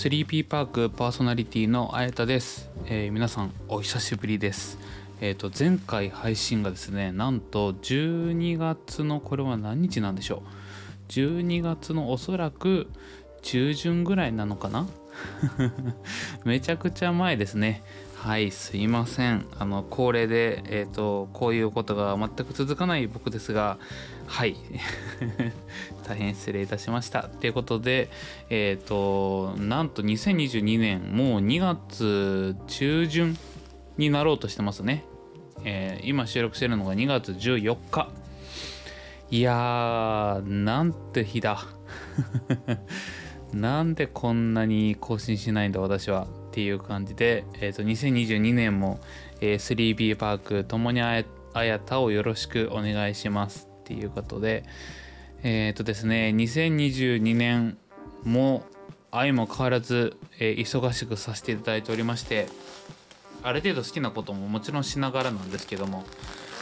3P パークパーソナリティのあやたです、えー、皆さんお久しぶりです。えっ、ー、と前回配信がですねなんと12月のこれは何日なんでしょう。12月のおそらく中旬ぐらいなのかな。めちゃくちゃ前ですね。はいすいません。あの恒例で、えーと、こういうことが全く続かない僕ですがはい。大変失礼いたしました。ということでえっ、ー、となんと2022年もう2月中旬になろうとしてますね、えー、今収録してるのが2月14日いやーなんて日だ。なんでこんなに更新しないんだ私は。っていう感じで、えー、と2022年も、えー、3B パークともにあやたをよろしくお願いします。っていうことでえっ、ー、とですね2022年も愛も変わらず、えー、忙しくさせていただいておりましてある程度好きなことももちろんしながらなんですけども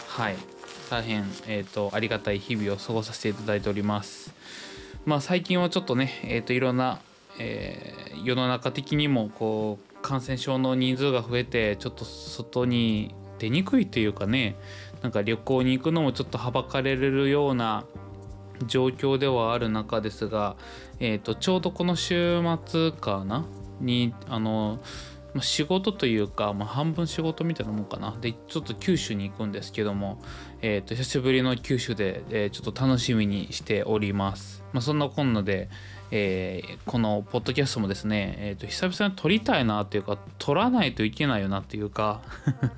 はい。大変、えーと、ありがたい日々を過ごさせていただいております。まあ最近はちょっとね、えーといろんなえー、世の中的にもこう感染症の人数が増えてちょっと外に出にくいというかねなんか旅行に行くのもちょっとはばかれるような状況ではある中ですが、えーと、ちょうどこの週末かなにあの仕事というか、まあ、半分仕事みたいなもんかな。でちょっと九州に行くんですけども、えーと、久しぶりの九州で、えー、ちょっと楽しみにしております、まあ、そんなこんなで、えー、このポッドキャストもですね、えーと、久々に撮りたいなっていうか撮らないといけないよなっていうか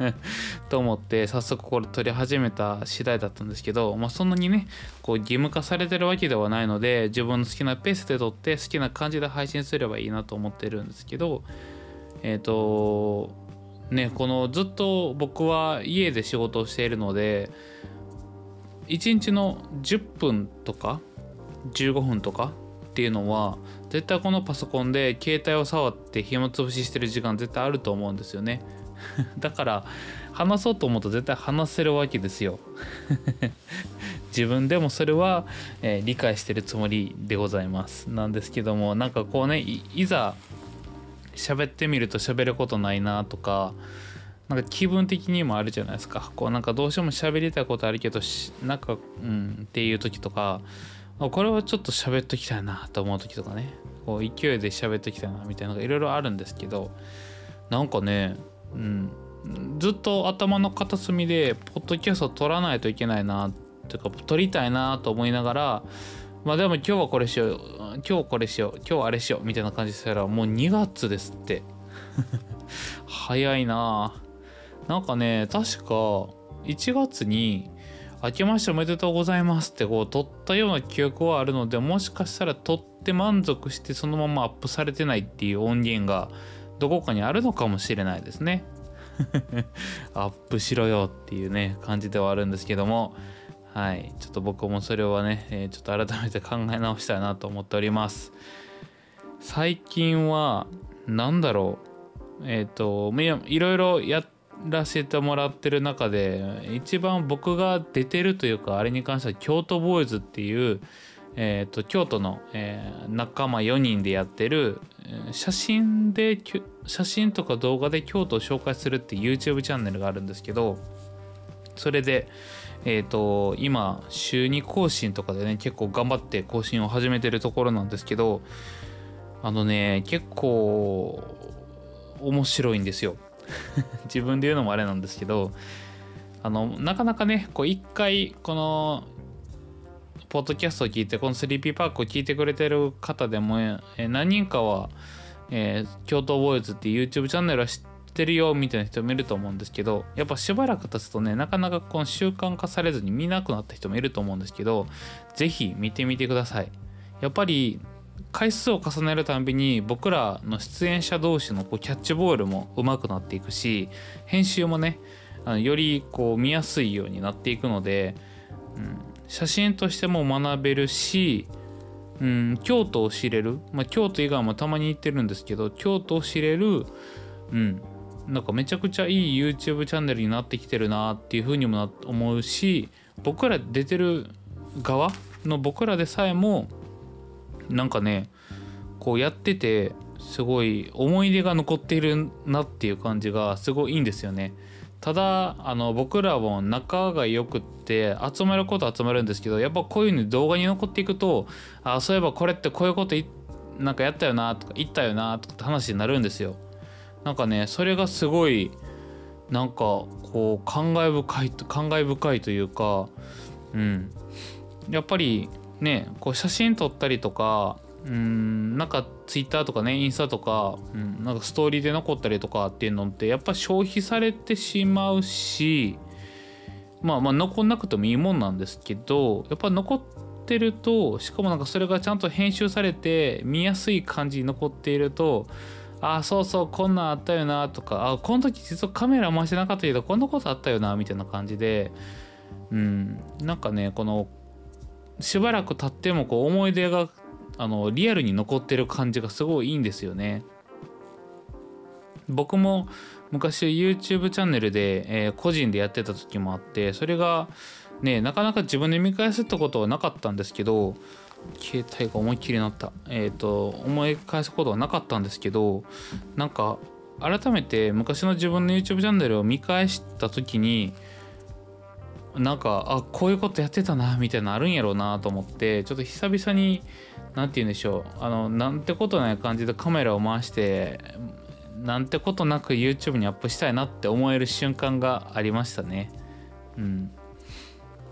と思って早速これ撮り始めた次第だったんですけど、まあ、そんなにねこう義務化されてるわけではないので自分の好きなペースで撮って好きな感じで配信すればいいなと思ってるんですけどえっ、ー、とねこのずっと僕は家で仕事をしているので1日の10分とか15分とかっていうのは絶対このパソコンで携帯を触って暇つぶししてる時間絶対あると思うんですよね。だから話そうと思うと絶対話せるわけですよ。自分でもそれは、えー、理解してるつもりでございます。なんですけどもなんかこうねいざ喋ってみると喋ることないなとかなんか気分的にもあるじゃないですか。こうなんかどうしても喋りたいことあるけどなんかうんっていう時とかこれはちょっと喋っときたいなと思う時とかね。こう勢いで喋っときたいなみたいなのがいろいろあるんですけど。なんかね、うん、ずっと頭の片隅でポッドキャスト撮らないといけないなというか撮りたいなと思いながらまあでも今日はこれしよう。今日これしよう。今日はあれしようみたいな感じしたらもう2月ですって。早いな。なんかね確か1月に明けましておめでとうございますってこう撮ったような記憶はあるのでもしかしたら撮って満足してそのままアップされてないっていう音源がどこかにあるのかもしれないですね。アップしろよっていうね感じではあるんですけども。はい。ちょっと僕もそれはね、えー、ちょっと改めて考え直したいなと思っております。最近は何だろう。えっ、ー、といろいろやってらせてもらってる中で一番僕が出てるというかあれに関しては京都ボーイズっていう、えーと、京都の、えー、仲間4人でやってる写真で写真とか動画で京都を紹介するって YouTube チャンネルがあるんですけどそれで、えーと、今週2更新とかでね結構頑張って更新を始めてるところなんですけどあのね結構面白いんですよ。自分で言うのもあれなんですけどあのなかなかねこう一回このポッドキャストを聞いてこの 3P パークを聞いてくれてる方でも、え何人かは、えー、京都ボーイズっていう YouTube チャンネルは知ってるよみたいな人もいると思うんですけどやっぱしばらく経つとねなかなかこの習慣化されずに見なくなった人もいると思うんですけど是非見てみてください。やっぱり回数を重ねるたびに僕らの出演者同士のこうキャッチボールも上手くなっていくし編集もねあのよりこう見やすいようになっていくので、うん、写真としても学べるし、うん、京都を知れる、まあ、京都以外もたまに行ってるんですけど京都を知れる、うん、なんかめちゃくちゃいい YouTube チャンネルになってきてるなっていうふうにも思うし僕ら出てる側の僕らでさえもなんかねこうやっててすごい思い出が残っているなっていう感じがすごいいいんですよね。ただあの僕らも仲が良くって集まること集まるんですけどやっぱこういうの動画に残っていくとあそういえばこれってこういうことなんかやったよなとか言ったよなとかって話になるんですよ。なんかねそれがすごいなんかこう感慨深い感慨深いというかうんやっぱりねこう写真撮ったりとかうんなんかツイッターとかねインスタとか、うん、なんかストーリーで残ったりとかっていうのってやっぱ消費されてしまうしまあまあ残んなくてもいいもんなんですけどやっぱ残ってるとしかもなんかそれがちゃんと編集されて見やすい感じに残っているとああそうそうこんなんあったよなとかあこの時実はカメラ回してなかったけどこんなことあったよなみたいな感じでうんなんかねこのしばらく経ってもこう思い出があのリアルに残ってる感じがすごいいいんですよね。僕も昔 YouTube チャンネルで、えー、個人でやってた時もあってそれがねなかなか自分で見返すってことはなかったんですけど携帯が思いっきりなったえっ、ー、と思い返すことはなかったんですけどなんか改めて昔の自分の YouTube チャンネルを見返した時になんかあこういうことやってたなみたいなのあるんやろうなと思ってちょっと久々に何て言うんでしょうあのなんてことない感じでカメラを回してなんてことなく YouTube にアップしたいなって思える瞬間がありましたね。うん。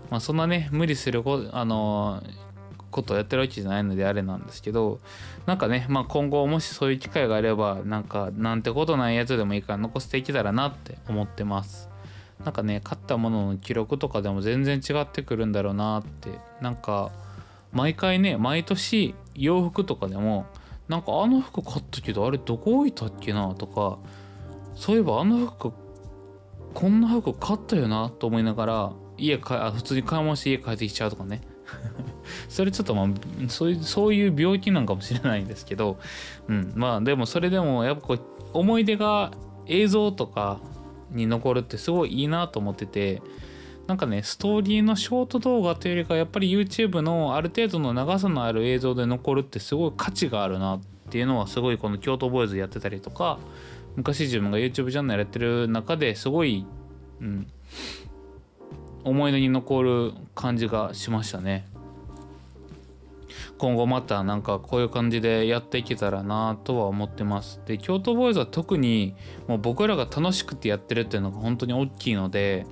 まあそんなね無理するこあのことをやってるわけじゃないのであれなんですけどなんかね、まあ、今後もしそういう機会があればなんかなんてことないやつでもいいから残していけたらなって思ってます。なんかね買ったものの記録とかでも全然違ってくるんだろうなって。なんか毎回ね毎年洋服とかでもなんかあの服買ったけどあれどこ置いたっけなとかそういえばあの服こんな服買ったよなと思いながら家かあ普通に買い物して家帰ってきちゃうとかね。それちょっとまあそういうそういう病気なんかもしれないんですけど、うん、まあでもそれでもやっぱこう思い出が映像とかに残るってすごいいいなと思っててなんかねストーリーのショート動画というよりかやっぱり YouTube のある程度の長さのある映像で残るってすごい価値があるなっていうのはすごいこの京都ボーイズやってたりとか昔自分が YouTube チャンネルやってる中ですごい、うん、思い出に残る感じがしましたね。今後またなんかこういう感じでやっていけたらなとは思ってます。で京都ボーイズは特にもう僕らが楽しくてやってるっていうのが本当に大きいので、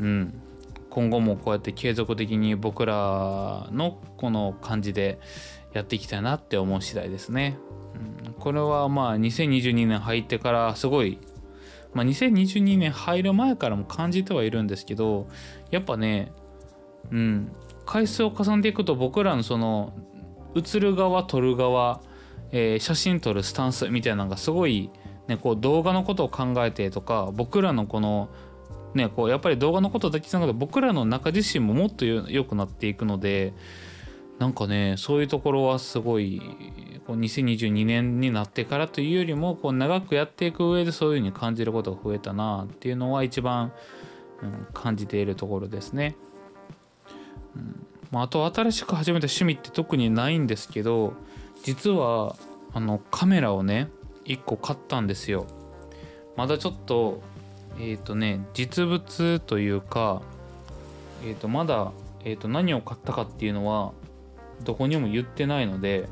うん、今後もこうやって継続的に僕らのこの感じでやっていきたいなって思う次第ですね。うん、これはまあ2022年入ってからすごいまあ、2022年入る前からも感じてはいるんですけどやっぱねうん回数を重ねていくと僕らのその映る側撮る側、えー、写真撮るスタンスみたいなのがすごい、ね、こう動画のことを考えてとか僕らのこのねこうやっぱり動画のことだけじゃなくて僕らの中自身ももっと良くなっていくのでなんかねそういうところはすごいこう2022年になってからというよりもこう長くやっていく上でそういうふうに感じることが増えたなっていうのは一番、うん、感じているところですね。うんまあ、あと新しく始めた趣味って特にないんですけど実はあのカメラをね1個買ったんですよ。まだちょっとえっ、ー、とね実物というかえっ、ー、とまだ、えー、と何を買ったかっていうのはどこにも言ってないので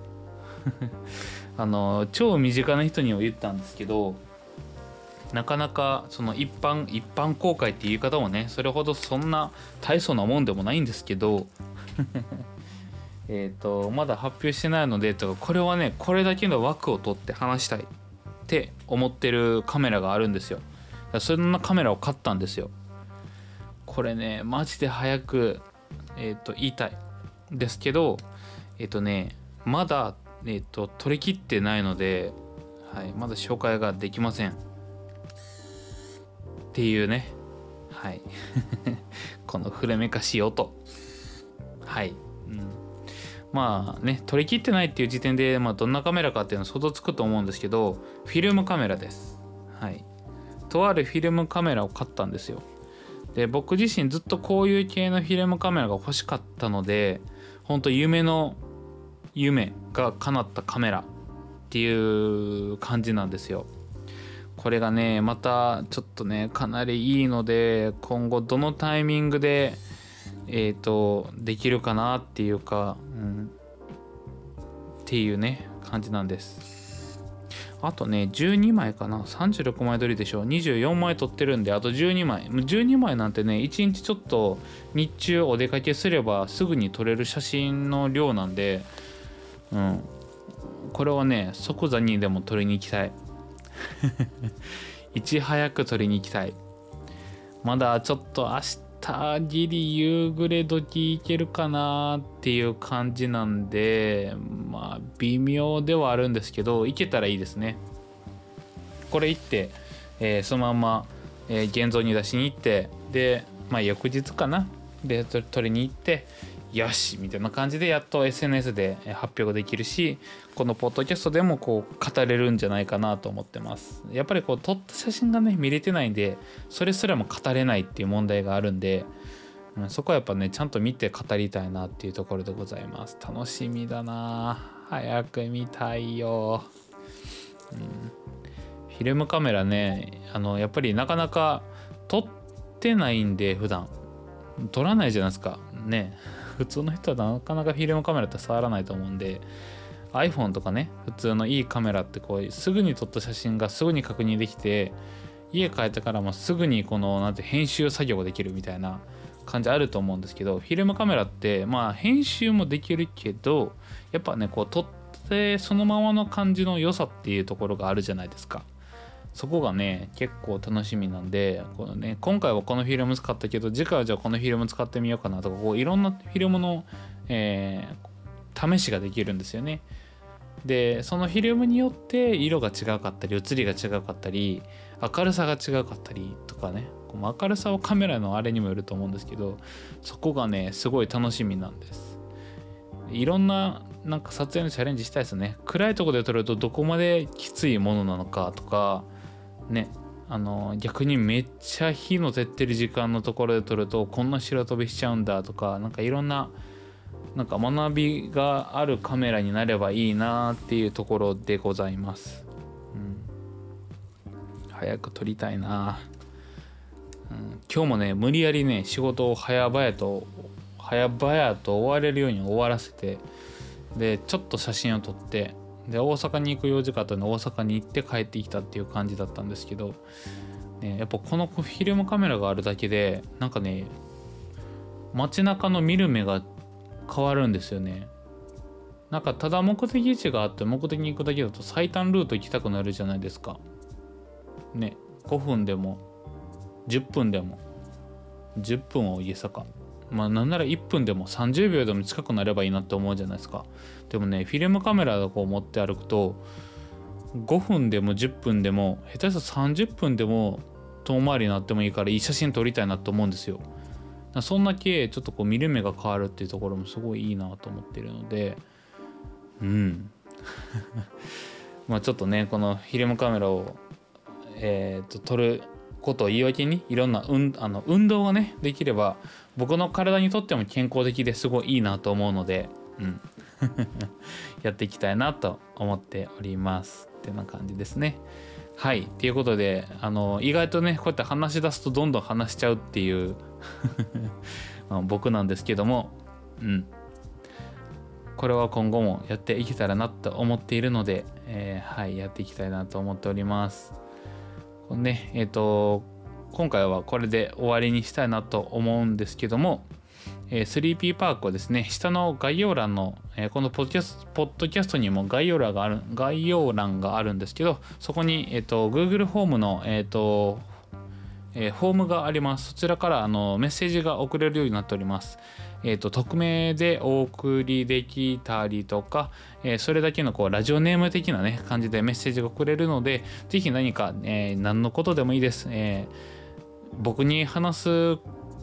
あの超身近な人には言ったんですけどなかなかその一般一般公開っていう言い方もねそれほどそんな大層なもんでもないんですけど えっとまだ発表してないのでとこれはねこれだけの枠を取って話したいって思ってるカメラがあるんですよ。そんなカメラを買ったんですよ。これねマジで早くえっ、ー、と言いたいですけどえっ、ー、とねまだえっ、ー、と取り切ってないので、はい、まだ紹介ができません。っていうね。はい。この古めかしい音。はい、うん、まあね取り切ってないっていう時点で、まあ、どんなカメラかっていうのは想像つくと思うんですけどフィルムカメラです。はい。とあるフィルムカメラを買ったんですよ。で僕自身ずっとこういう系のフィルムカメラが欲しかったので本当夢の夢が叶ったカメラっていう感じなんですよ。これがねまたちょっとねかなりいいので今後どのタイミングでえっ、ー、とできるかなっていうか、うん、っていうね感じなんです。あとね12枚かな。36枚撮りでしょ24枚撮ってるんであと12枚。12枚なんてね1日ちょっと日中お出かけすればすぐに撮れる写真の量なんでうん。これはね即座にでも撮りに行きたい。いち早く撮りに行きたい。まだちょっと明日ギリ夕暮れ時いけるかなっていう感じなんでまあ微妙ではあるんですけどいけたらいいですね。これ行って、えー、そのまま、えー、現像に出しに行ってでまあ翌日かな。で取りに行ってよしみたいな感じでやっと SNS で発表できるしこのポッドキャストでもこう語れるんじゃないかなと思ってます。やっぱりこう撮った写真がね見れてないんでそれすらも語れないっていう問題があるんで、うん、そこはやっぱねちゃんと見て語りたいなっていうところでございます。楽しみだな。早く見たいよ、うん、フィルムカメラねあのやっぱりなかなか撮ってないんで普段。撮らないじゃないですか。ね。普通の人はなかなかフィルムカメラって触らないと思うんで iPhone とかね普通のいいカメラってこうすぐに撮った写真がすぐに確認できて家帰ってからもすぐにこのなんて編集作業ができるみたいな感じあると思うんですけどフィルムカメラってまあ編集もできるけどやっぱねこう撮ってそのままの感じの良さっていうところがあるじゃないですか。そこがね結構楽しみなんでこの、ね、今回はこのフィルム使ったけど次回はじゃあこのフィルム使ってみようかなとかこういろんなフィルムの、えー、試しができるんですよね。でそのフィルムによって色が違うかったり写りが違うかったり明るさが違うかったりとかね明るさはカメラのあれにもよると思うんですけどそこがねすごい楽しみなんです。いろんななんか撮影のチャレンジしたいですね暗いとこで撮るとどこまできついものなのかとかねあの逆にめっちゃ火の照ってる時間のところで撮るとこんな白飛びしちゃうんだとかなんかいろんななんか学びがあるカメラになればいいなっていうところでございます、うん、早く撮りたいな、うん、今日もね無理やりね仕事を早々と早々と終われるように終わらせてでちょっと写真を撮ってで大阪に行く用事があったので大阪に行って帰ってきたっていう感じだったんですけど、ね、やっぱこのフィルムカメラがあるだけでなんかね街中の見る目が変わるんですよね。なんかただ目的地があって目的に行くだけだと最短ルート行きたくなるじゃないですか。ね5分でも10分でも10分を家坂まあなんなら1分でも30秒でも近くなればいいなって思うじゃないですか。でもねフィルムカメラをこう持って歩くと5分でも10分でも下手したら30分でも遠回りになってもいいからいい写真撮りたいなと思うんですよ。そんだけちょっとこう見る目が変わるっていうところもすごいいいなと思ってるのでうん。まあちょっとねこのフィルムカメラをえー、と撮ることを言い訳にいろんな、うん、あの運動がねできれば僕の体にとっても健康的ですごいいいなと思うので、うん、やっていきたいなと思っております。ってな感じですね。はい。ということであの意外とねこうやって話し出すとどんどん話しちゃうっていう 僕なんですけどもうん。これは今後もやっていけたらなと思っているので、えー、はい。やっていきたいなと思っております。ねえっ、ー、と今回はこれで終わりにしたいなと思うんですけども、えー、3P パークはですね下の概要欄の、えー、このポッドキャスポッドキャストにも概要欄がある概要欄があるんですけどそこに、えーと、Google ホームの、えーとえー、フォームがありますそちらからあのメッセージが送れるようになっておりますえーと、匿名でお送りできたりとか、えー、それだけのこうラジオネーム的な、ね、感じでメッセージが送れるので、ぜひ何か、えー、何のことでもいいです。えー、僕に話す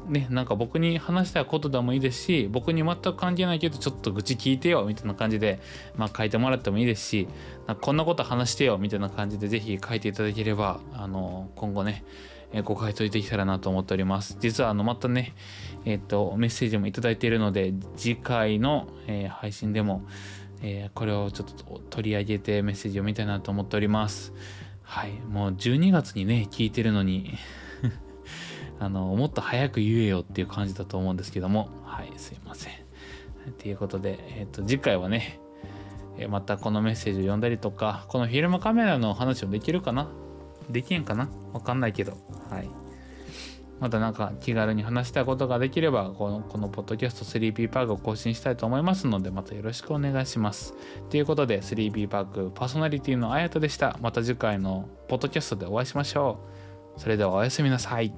ね、なんか僕に話したいことでもいいですし僕に全く関係ないけどちょっと愚痴聞いてよみたいな感じで、まあ、書いてもらってもいいですしなんこんなこと話してよみたいな感じで是非書いていただければあの今後ねご回答できたらなと思っております。実はあのまたねえっ、とメッセージも頂いているので次回の、えー、配信でもえー、これをちょっと取り上げてメッセージ読みたいなと思っております。はいもう12月にね聞いてるのにあのもっと早く言えよっていう感じだと思うんですけども。はいすいません。ということで、えーと、次回はねまたこのメッセージを読んだりとかこのフィルムカメラの話もできるかな？できんかな？わかんないけど。はい。またなんか気軽に話したいことができればこのこのポッドキャスト 3B パークを更新したいと思いますのでまたよろしくお願いします。ということで 3B パークパーソナリティのあやとでした。また次回のポッドキャストでお会いしましょう。それではおやすみなさい。